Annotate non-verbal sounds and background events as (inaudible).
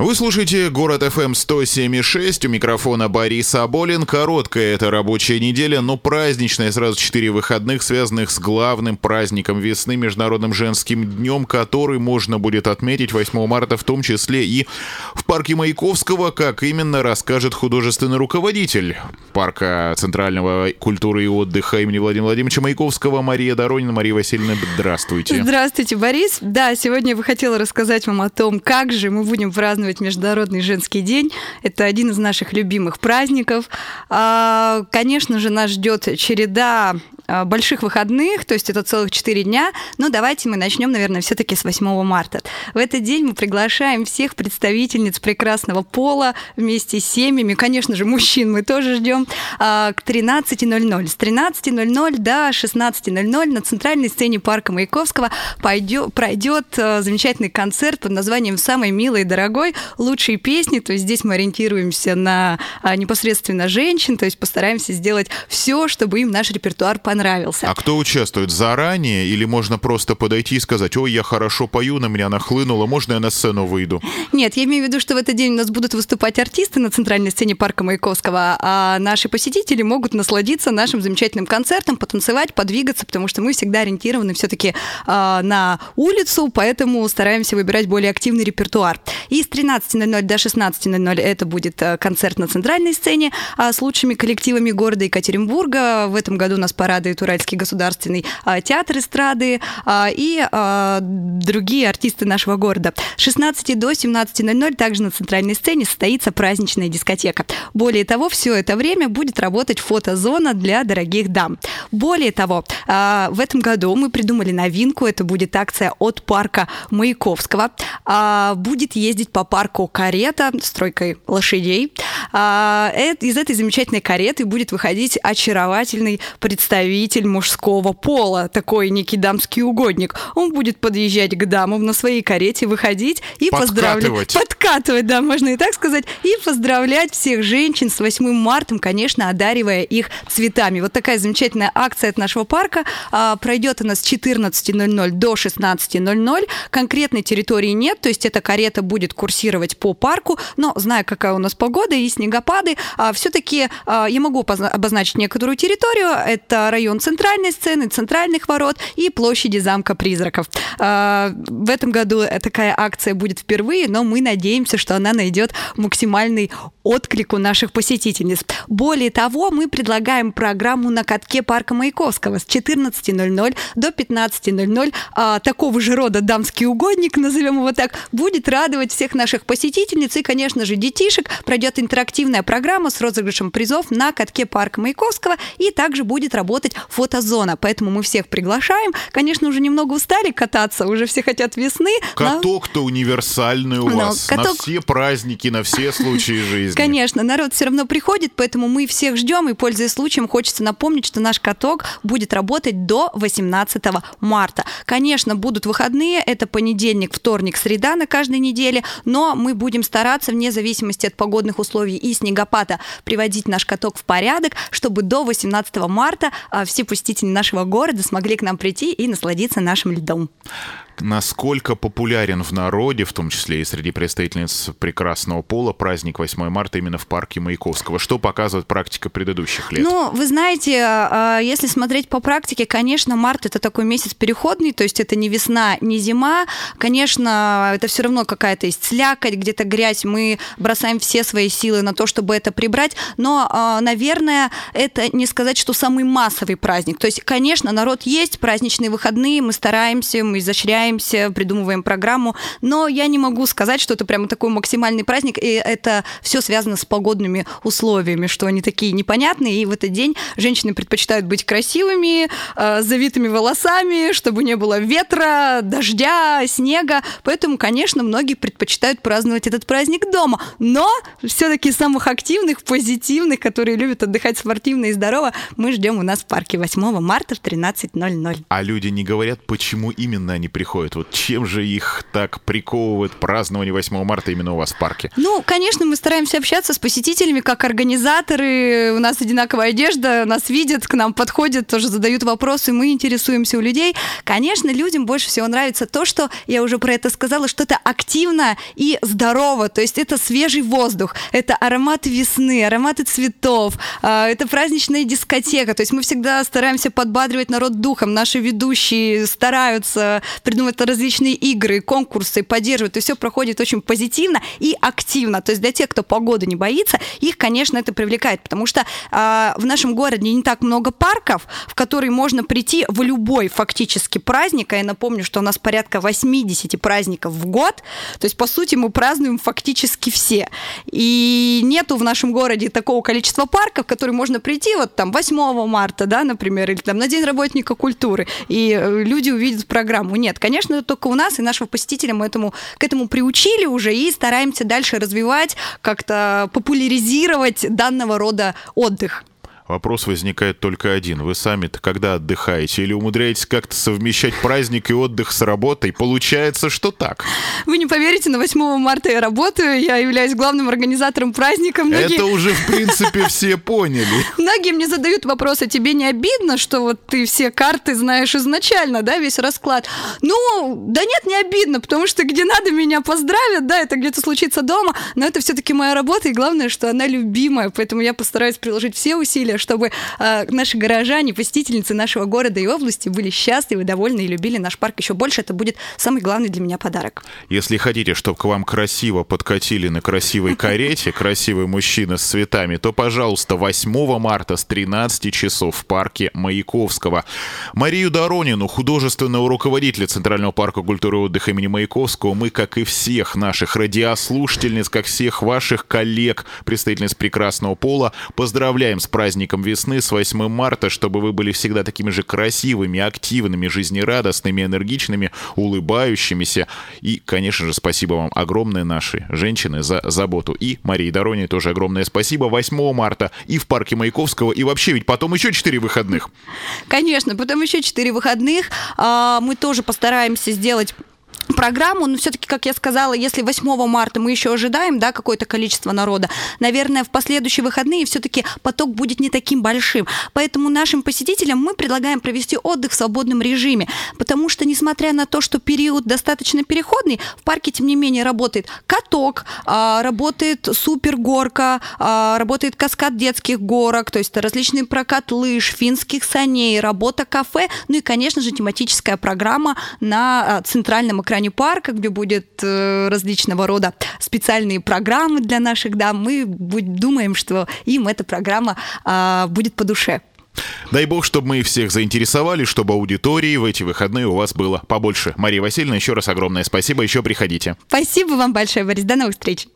Вы слушаете «Город FM 107.6», у микрофона Борис Аболин. Короткая это рабочая неделя, но праздничная, сразу четыре выходных, связанных с главным праздником весны, Международным женским днем, который можно будет отметить 8 марта, в том числе и в парке Маяковского, как именно расскажет художественный руководитель парка Центрального культуры и отдыха имени Владимира Владимировича Маяковского Мария Доронина. Мария Васильевна, здравствуйте. Здравствуйте, Борис. Да, сегодня я бы хотела рассказать вам о том, как же мы будем праздновать праздновать Международный женский день. Это один из наших любимых праздников. А, конечно же, нас ждет череда больших выходных, то есть это целых 4 дня. Но давайте мы начнем, наверное, все-таки с 8 марта. В этот день мы приглашаем всех представительниц прекрасного пола вместе с семьями. Конечно же, мужчин мы тоже ждем а, к 13.00. С 13.00 до 16.00 на центральной сцене парка Маяковского пойдет, пройдет замечательный концерт под названием «Самый милый и дорогой лучшие песни, то есть здесь мы ориентируемся на а, непосредственно женщин, то есть постараемся сделать все, чтобы им наш репертуар понравился. А кто участвует заранее или можно просто подойти и сказать, ой, я хорошо пою, на меня нахлынуло, можно я на сцену выйду? Нет, я имею в виду, что в этот день у нас будут выступать артисты на центральной сцене парка Маяковского, а наши посетители могут насладиться нашим замечательным концертом, потанцевать, подвигаться, потому что мы всегда ориентированы все-таки э, а, на улицу, поэтому стараемся выбирать более активный репертуар. И с 13.00 до 16.00 это будет э, концерт на центральной сцене а с лучшими коллективами города Екатеринбурга. В этом году нас порадует Уральский государственный а, театр эстрады а, и другие артисты нашего города. С 16 до 17.00 также на центральной сцене состоится праздничная дискотека. Более того, все это время будет работать фотозона для дорогих дам. Более того, в этом году мы придумали новинку. Это будет акция от парка Маяковского. Будет ездить по парку карета с тройкой лошадей. А, из этой замечательной кареты будет выходить очаровательный представитель мужского пола, такой некий дамский угодник. Он будет подъезжать к дамам на своей карете, выходить и поздравлять. Подкатывать, да, можно и так сказать. И поздравлять всех женщин с 8 марта, конечно, одаривая их цветами. Вот такая замечательная акция от нашего парка. А, пройдет она с 14.00 до 16.00. Конкретной территории нет, то есть эта карета будет курсировать по парку, но зная, какая у нас погода и снегопады, а, все-таки а, я могу обозначить некоторую территорию. Это район центральной сцены, центральных ворот и площади замка призраков. А, в этом году такая акция будет впервые, но мы надеемся, что она найдет максимальный отклик у наших посетительниц. Более того, мы предлагаем программу на катке парка Маяковского с 14.00 до 15.00. Такого же рода дамский угодник, назовем его так, будет радовать всех наших посетительниц и, конечно же, детишек. Пройдет интерактивная программа с розыгрышем призов на катке парка Маяковского и также будет работать фотозона. Поэтому мы всех приглашаем. Конечно, уже немного устали кататься, уже все хотят весны. Каток-то универсальный у но вас каток... на все праздники, на все случаи жизни. (laughs) Конечно, народ все равно приходит, поэтому мы всех ждем. И, пользуясь случаем, хочется напомнить, что наш каток будет работать до 18 марта. Конечно, будут выходные. Это понедельник, вторник, среда на каждой неделе но мы будем стараться вне зависимости от погодных условий и снегопада приводить наш каток в порядок, чтобы до 18 марта а, все посетители нашего города смогли к нам прийти и насладиться нашим льдом насколько популярен в народе, в том числе и среди представительниц прекрасного пола, праздник 8 марта именно в парке Маяковского? Что показывает практика предыдущих лет? Ну, вы знаете, а, если смотреть по практике, конечно, март это такой месяц переходный, то есть это не весна, не зима. Конечно, это все равно какая-то есть слякоть, где-то грязь. Мы бросаем все свои силы на то, чтобы это прибрать. Но, а, наверное, это не сказать, что самый массовый праздник. То есть, конечно, народ есть, праздничные выходные, мы стараемся, мы изощряем общаемся, придумываем программу, но я не могу сказать, что это прямо такой максимальный праздник, и это все связано с погодными условиями, что они такие непонятные, и в этот день женщины предпочитают быть красивыми, э, завитыми волосами, чтобы не было ветра, дождя, снега, поэтому, конечно, многие предпочитают праздновать этот праздник дома, но все-таки самых активных, позитивных, которые любят отдыхать спортивно и здорово, мы ждем у нас в парке 8 марта в 13.00. А люди не говорят, почему именно они приходят приходят? Вот чем же их так приковывает празднование 8 марта именно у вас в парке? Ну, конечно, мы стараемся общаться с посетителями как организаторы. У нас одинаковая одежда, нас видят, к нам подходят, тоже задают вопросы, мы интересуемся у людей. Конечно, людям больше всего нравится то, что, я уже про это сказала, что-то активно и здорово. То есть это свежий воздух, это ароматы весны, ароматы цветов, а, это праздничная дискотека. То есть мы всегда стараемся подбадривать народ духом. Наши ведущие стараются придумывать различные игры, конкурсы, поддерживать. То есть все проходит очень позитивно и активно. То есть для тех, кто погоды не боится, их, конечно, это привлекает, потому что э, в нашем городе не так много парков, в которые можно прийти в любой фактически праздник. А я напомню, что у нас порядка 80 праздников в год. То есть, по сути, мы празднуем фактически все. И нету в нашем городе такого количества парков, в которые можно прийти вот там 8 марта, да, например, или там на День работника культуры, и э, люди увидят программу. Нет, конечно, это только у нас, и нашего посетителя мы этому, к этому приучили уже и стараемся дальше развивать, как-то популяризировать данного рода отдых. Вопрос возникает только один. Вы сами-то когда отдыхаете? Или умудряетесь как-то совмещать праздник и отдых с работой? Получается, что так. Вы не поверите, на 8 марта я работаю, я являюсь главным организатором праздника. Многие... Это уже, в принципе, все поняли. (laughs) Многие мне задают вопрос, а тебе не обидно, что вот ты все карты знаешь изначально, да, весь расклад? Ну, да нет, не обидно, потому что где надо меня поздравят, да, это где-то случится дома, но это все-таки моя работа, и главное, что она любимая, поэтому я постараюсь приложить все усилия, чтобы э, наши горожане, посетительницы нашего города и области были счастливы, довольны и любили наш парк еще больше. Это будет самый главный для меня подарок. Если хотите, чтобы к вам красиво подкатили на красивой карете (laughs) красивый мужчина с цветами, то, пожалуйста, 8 марта с 13 часов в парке Маяковского. Марию Доронину, художественного руководителя Центрального парка культуры и отдыха имени Маяковского, мы, как и всех наших радиослушательниц, как всех ваших коллег, представительниц прекрасного пола, поздравляем с праздником праздником весны, с 8 марта, чтобы вы были всегда такими же красивыми, активными, жизнерадостными, энергичными, улыбающимися. И, конечно же, спасибо вам огромное, наши женщины, за заботу. И Марии Дороне тоже огромное спасибо. 8 марта и в парке Маяковского, и вообще ведь потом еще 4 выходных. Конечно, потом еще 4 выходных. А, мы тоже постараемся сделать программу, но все-таки, как я сказала, если 8 марта мы еще ожидаем, да, какое-то количество народа, наверное, в последующие выходные все-таки поток будет не таким большим. Поэтому нашим посетителям мы предлагаем провести отдых в свободном режиме, потому что, несмотря на то, что период достаточно переходный, в парке, тем не менее, работает каток, а, работает супергорка, а, работает каскад детских горок, то есть различный прокат лыж, финских саней, работа кафе, ну и, конечно же, тематическая программа на а, центральном экране экране парка, где будет э, различного рода специальные программы для наших дам. Мы думаем, что им эта программа а, будет по душе. Дай бог, чтобы мы всех заинтересовали, чтобы аудитории в эти выходные у вас было побольше. Мария Васильевна, еще раз огромное спасибо, еще приходите. Спасибо вам большое, Борис, до новых встреч.